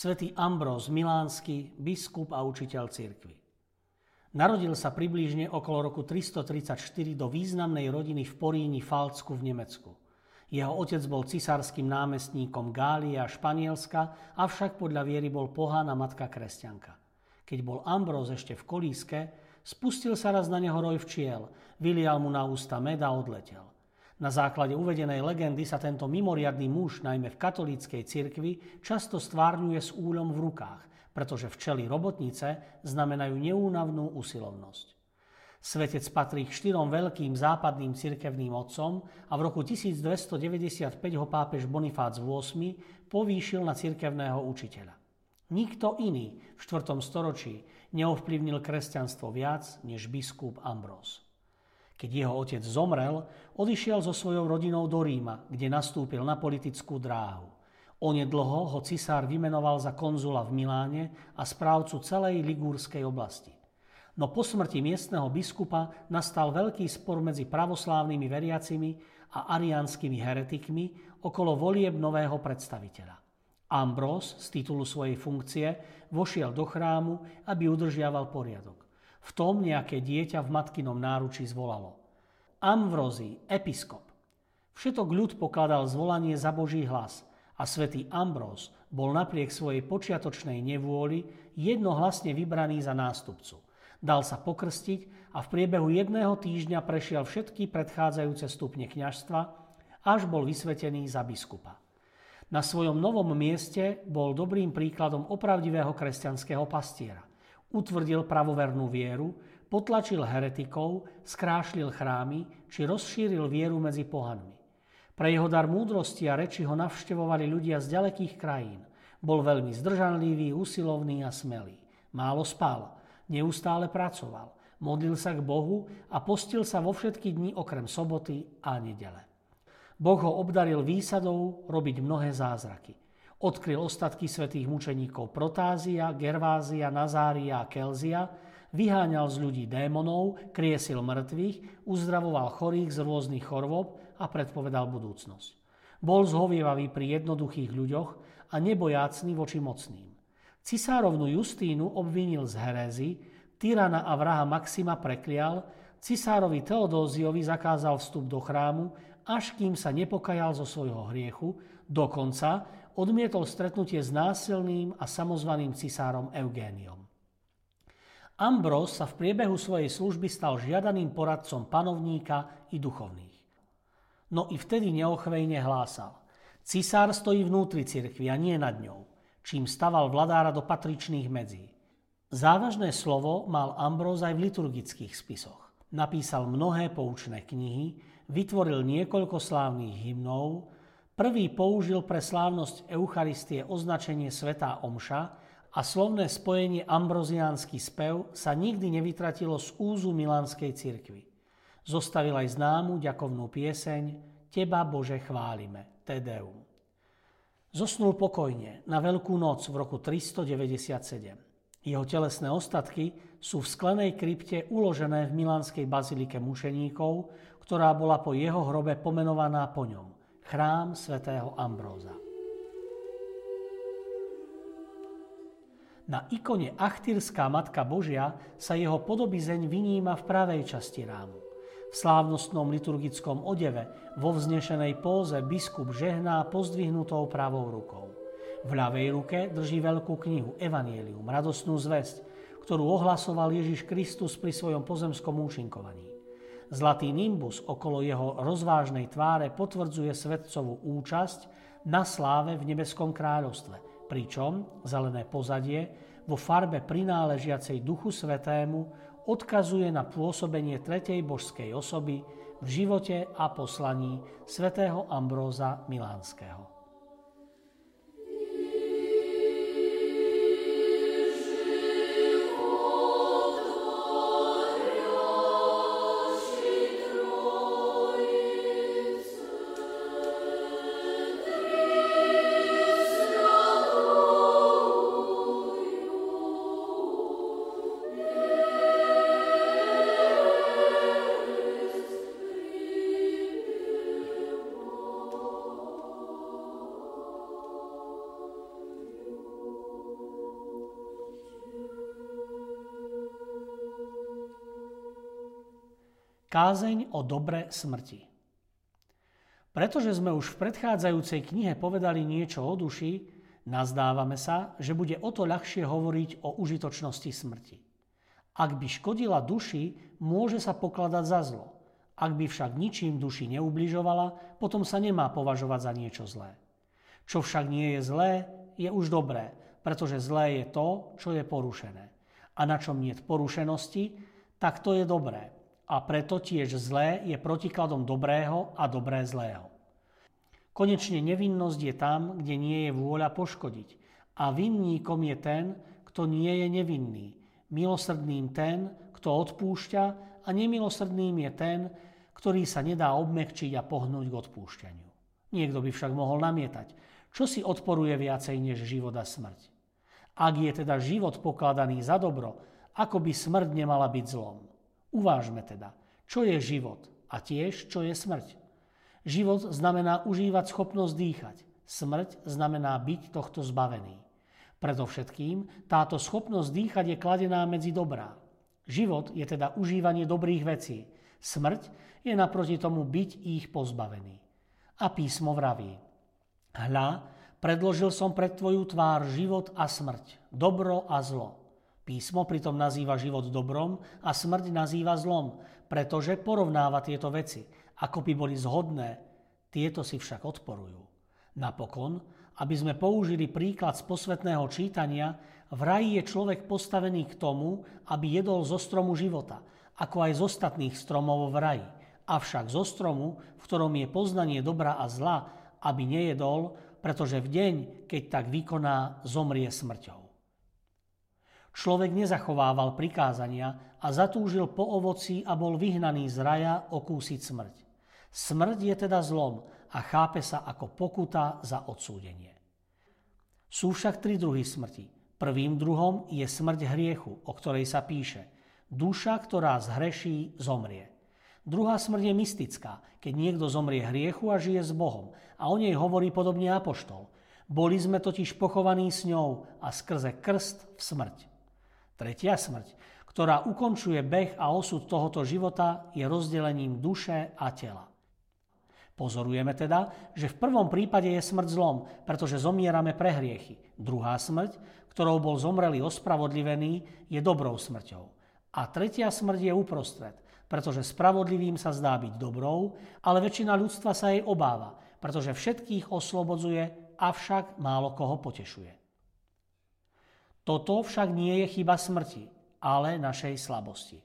Svätý Ambrós Milánsky, biskup a učiteľ cirkvy. Narodil sa približne okolo roku 334 do významnej rodiny v Poríni Falcku v Nemecku. Jeho otec bol cisárským námestníkom Gálie a Španielska, avšak podľa viery bol pohán matka kresťanka. Keď bol Ambrós ešte v kolíske, spustil sa raz na neho roj včiel, vylial mu na ústa med a odletel. Na základe uvedenej legendy sa tento mimoriadný muž, najmä v katolíckej cirkvi, často stvárňuje s úľom v rukách, pretože včely robotnice znamenajú neúnavnú usilovnosť. Svetec patrí k štyrom veľkým západným cirkevným otcom a v roku 1295 ho pápež Bonifác VIII povýšil na cirkevného učiteľa. Nikto iný v 4. storočí neovplyvnil kresťanstvo viac než biskup Ambrós. Keď jeho otec zomrel, odišiel so svojou rodinou do Ríma, kde nastúpil na politickú dráhu. Onedlho ho cisár vymenoval za konzula v Miláne a správcu celej Ligúrskej oblasti. No po smrti miestneho biskupa nastal veľký spor medzi pravoslávnymi veriacimi a ariánskymi heretikmi okolo volieb nového predstaviteľa. Ambrós z titulu svojej funkcie vošiel do chrámu, aby udržiaval poriadok. V tom nejaké dieťa v matkinom náručí zvolalo. Amvrozi, episkop. Všetok ľud pokladal zvolanie za Boží hlas a svätý Ambrós bol napriek svojej počiatočnej nevôli jednohlasne vybraný za nástupcu. Dal sa pokrstiť a v priebehu jedného týždňa prešiel všetky predchádzajúce stupne kňažstva, až bol vysvetený za biskupa. Na svojom novom mieste bol dobrým príkladom opravdivého kresťanského pastiera utvrdil pravovernú vieru, potlačil heretikov, skrášlil chrámy či rozšíril vieru medzi pohanmi. Pre jeho dar múdrosti a reči ho navštevovali ľudia z ďalekých krajín. Bol veľmi zdržanlivý, usilovný a smelý. Málo spal, neustále pracoval, modlil sa k Bohu a postil sa vo všetky dni okrem soboty a nedele. Boh ho obdaril výsadou robiť mnohé zázraky. Odkryl ostatky svetých mučeníkov Protázia, Gervázia, Nazária a Kelzia, vyháňal z ľudí démonov, kriesil mŕtvych, uzdravoval chorých z rôznych chorôb a predpovedal budúcnosť. Bol zhovievavý pri jednoduchých ľuďoch a nebojácný voči mocným. Cisárovnu Justínu obvinil z herézy, tyrana a vraha Maxima preklial, cisárovi Teodóziovi zakázal vstup do chrámu, až kým sa nepokajal zo svojho hriechu, dokonca odmietol stretnutie s násilným a samozvaným cisárom Eugéniom. Ambrós sa v priebehu svojej služby stal žiadaným poradcom panovníka i duchovných. No i vtedy neochvejne hlásal. Cisár stojí vnútri cirkvi a nie nad ňou, čím staval vladára do patričných medzí. Závažné slovo mal Ambrós aj v liturgických spisoch. Napísal mnohé poučné knihy, vytvoril niekoľko slávnych hymnov, Prvý použil pre slávnosť Eucharistie označenie Svetá Omša a slovné spojenie ambroziánsky spev sa nikdy nevytratilo z úzu Milánskej cirkvi. Zostavil aj známu ďakovnú pieseň Teba Bože chválime, Tedeum. Zosnul pokojne na Veľkú noc v roku 397. Jeho telesné ostatky sú v sklenej krypte uložené v Milánskej bazilike mušeníkov, ktorá bola po jeho hrobe pomenovaná po ňom – chrám svätého Ambróza. Na ikone Achtýrská Matka Božia sa jeho podobizeň vyníma v pravej časti rámu. V slávnostnom liturgickom odeve vo vznešenej póze biskup žehná pozdvihnutou pravou rukou. V ľavej ruke drží veľkú knihu Evangelium, radostnú zväzť, ktorú ohlasoval Ježiš Kristus pri svojom pozemskom účinkovaní. Zlatý nimbus okolo jeho rozvážnej tváre potvrdzuje svetcovú účasť na sláve v nebeskom kráľovstve, pričom zelené pozadie vo farbe prináležiacej Duchu Svetému odkazuje na pôsobenie tretej božskej osoby v živote a poslaní svätého Ambróza Milánskeho. Kázeň o dobre smrti. Pretože sme už v predchádzajúcej knihe povedali niečo o duši, nazdávame sa, že bude o to ľahšie hovoriť o užitočnosti smrti. Ak by škodila duši, môže sa pokladať za zlo. Ak by však ničím duši neubližovala, potom sa nemá považovať za niečo zlé. Čo však nie je zlé, je už dobré, pretože zlé je to, čo je porušené. A na čom nie porušenosti, tak to je dobré, a preto tiež zlé je protikladom dobrého a dobré zlého. Konečne nevinnosť je tam, kde nie je vôľa poškodiť. A vinníkom je ten, kto nie je nevinný. Milosrdným ten, kto odpúšťa a nemilosrdným je ten, ktorý sa nedá obmekčiť a pohnúť k odpúšťaniu. Niekto by však mohol namietať, čo si odporuje viacej než život a smrť. Ak je teda život pokladaný za dobro, ako by smrť nemala byť zlom. Uvážme teda, čo je život a tiež, čo je smrť. Život znamená užívať schopnosť dýchať. Smrť znamená byť tohto zbavený. Predovšetkým táto schopnosť dýchať je kladená medzi dobrá. Život je teda užívanie dobrých vecí. Smrť je naproti tomu byť ich pozbavený. A písmo vraví. Hľa, predložil som pred tvoju tvár život a smrť, dobro a zlo. Písmo pritom nazýva život dobrom a smrť nazýva zlom, pretože porovnáva tieto veci, ako by boli zhodné, tieto si však odporujú. Napokon, aby sme použili príklad z posvetného čítania, v raji je človek postavený k tomu, aby jedol zo stromu života, ako aj z ostatných stromov v raji. Avšak zo stromu, v ktorom je poznanie dobra a zla, aby nejedol, pretože v deň, keď tak vykoná, zomrie smrťou. Človek nezachovával prikázania a zatúžil po ovoci a bol vyhnaný z raja okúsiť smrť. Smrť je teda zlom a chápe sa ako pokuta za odsúdenie. Sú však tri druhy smrti. Prvým druhom je smrť hriechu, o ktorej sa píše. Duša, ktorá zhreší, zomrie. Druhá smrť je mystická, keď niekto zomrie hriechu a žije s Bohom. A o nej hovorí podobne Apoštol. Boli sme totiž pochovaní s ňou a skrze krst v smrť. Tretia smrť, ktorá ukončuje beh a osud tohoto života, je rozdelením duše a tela. Pozorujeme teda, že v prvom prípade je smrť zlom, pretože zomierame pre hriechy. Druhá smrť, ktorou bol zomrelý ospravodlivený, je dobrou smrťou. A tretia smrť je uprostred, pretože spravodlivým sa zdá byť dobrou, ale väčšina ľudstva sa jej obáva, pretože všetkých oslobodzuje, avšak málo koho potešuje. Toto však nie je chyba smrti, ale našej slabosti.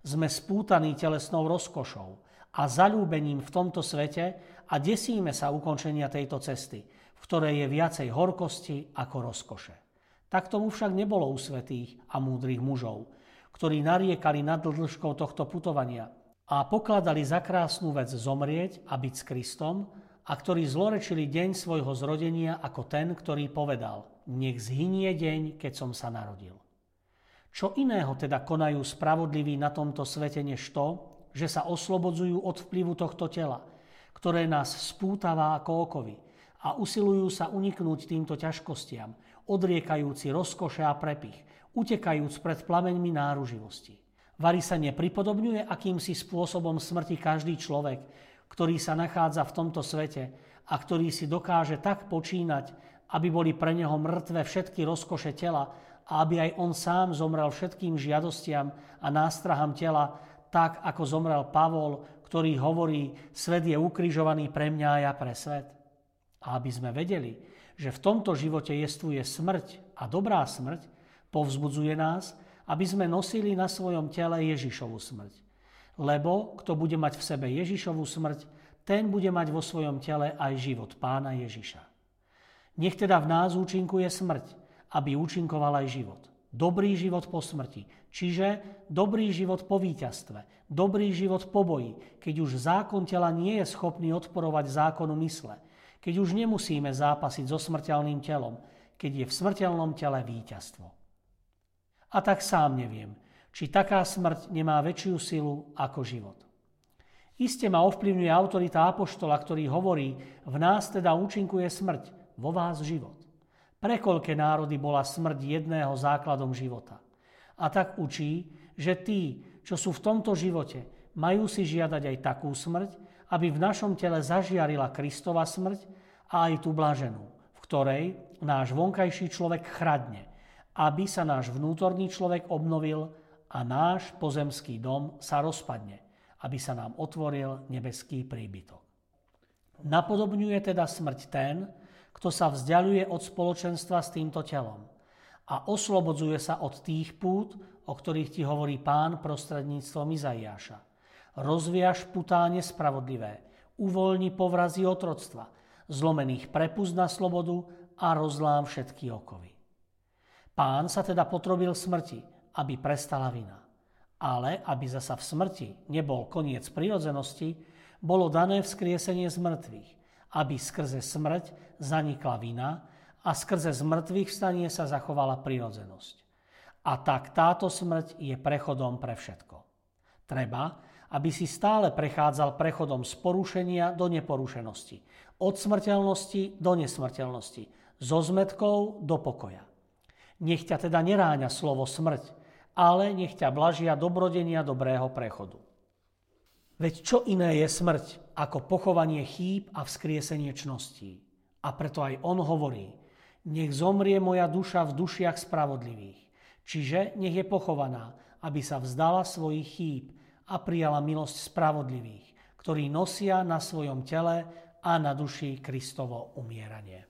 Sme spútaní telesnou rozkošou a zalúbením v tomto svete a desíme sa ukončenia tejto cesty, v ktorej je viacej horkosti ako rozkoše. Tak tomu však nebolo u svetých a múdrych mužov, ktorí nariekali nad dĺžkou tohto putovania a pokladali za krásnu vec zomrieť a byť s Kristom a ktorí zlorečili deň svojho zrodenia ako ten, ktorý povedal – nech zhynie deň, keď som sa narodil. Čo iného teda konajú spravodliví na tomto svete než to, že sa oslobodzujú od vplyvu tohto tela, ktoré nás spútava ako okovy a usilujú sa uniknúť týmto ťažkostiam, odriekajúci rozkoše a prepich, utekajúc pred plameňmi náruživosti. Vary sa nepripodobňuje akýmsi spôsobom smrti každý človek, ktorý sa nachádza v tomto svete a ktorý si dokáže tak počínať, aby boli pre neho mŕtve všetky rozkoše tela a aby aj on sám zomrel všetkým žiadostiam a nástrahám tela, tak ako zomrel Pavol, ktorý hovorí, svet je ukrižovaný pre mňa a ja pre svet. A aby sme vedeli, že v tomto živote jestvuje smrť a dobrá smrť, povzbudzuje nás, aby sme nosili na svojom tele Ježišovu smrť. Lebo kto bude mať v sebe Ježišovu smrť, ten bude mať vo svojom tele aj život pána Ježiša. Nech teda v nás účinkuje smrť, aby účinkoval aj život. Dobrý život po smrti, čiže dobrý život po víťazstve, dobrý život po boji, keď už zákon tela nie je schopný odporovať zákonu mysle, keď už nemusíme zápasiť so smrteľným telom, keď je v smrteľnom tele víťazstvo. A tak sám neviem, či taká smrť nemá väčšiu silu ako život. Iste ma ovplyvňuje autorita apoštola, ktorý hovorí, v nás teda účinkuje smrť, vo vás život. Prekoľké národy bola smrť jedného základom života. A tak učí, že tí, čo sú v tomto živote, majú si žiadať aj takú smrť, aby v našom tele zažiarila Kristova smrť a aj tú blaženú, v ktorej náš vonkajší človek chradne, aby sa náš vnútorný človek obnovil a náš pozemský dom sa rozpadne, aby sa nám otvoril nebeský príbytok. Napodobňuje teda smrť ten, kto sa vzdialuje od spoločenstva s týmto telom a oslobodzuje sa od tých pút, o ktorých ti hovorí pán prostredníctvom Izaiáša. Rozviaž putá nespravodlivé, uvoľni povrazy otroctva, zlomených prepust na slobodu a rozlám všetky okovy. Pán sa teda potrobil smrti, aby prestala vina. Ale aby zasa v smrti nebol koniec prirodzenosti, bolo dané vzkriesenie z mŕtvych, aby skrze smrť zanikla vina a skrze zmrtvých vstanie sa zachovala prirodzenosť. A tak táto smrť je prechodom pre všetko. Treba, aby si stále prechádzal prechodom z porušenia do neporušenosti, od smrteľnosti do nesmrteľnosti, zo zmetkov do pokoja. Nech ťa teda neráňa slovo smrť, ale nech ťa blažia dobrodenia dobrého prechodu. Veď čo iné je smrť ako pochovanie chýb a vzkriesenie čností. A preto aj on hovorí, nech zomrie moja duša v dušiach spravodlivých. Čiže nech je pochovaná, aby sa vzdala svojich chýb a prijala milosť spravodlivých, ktorí nosia na svojom tele a na duši Kristovo umieranie.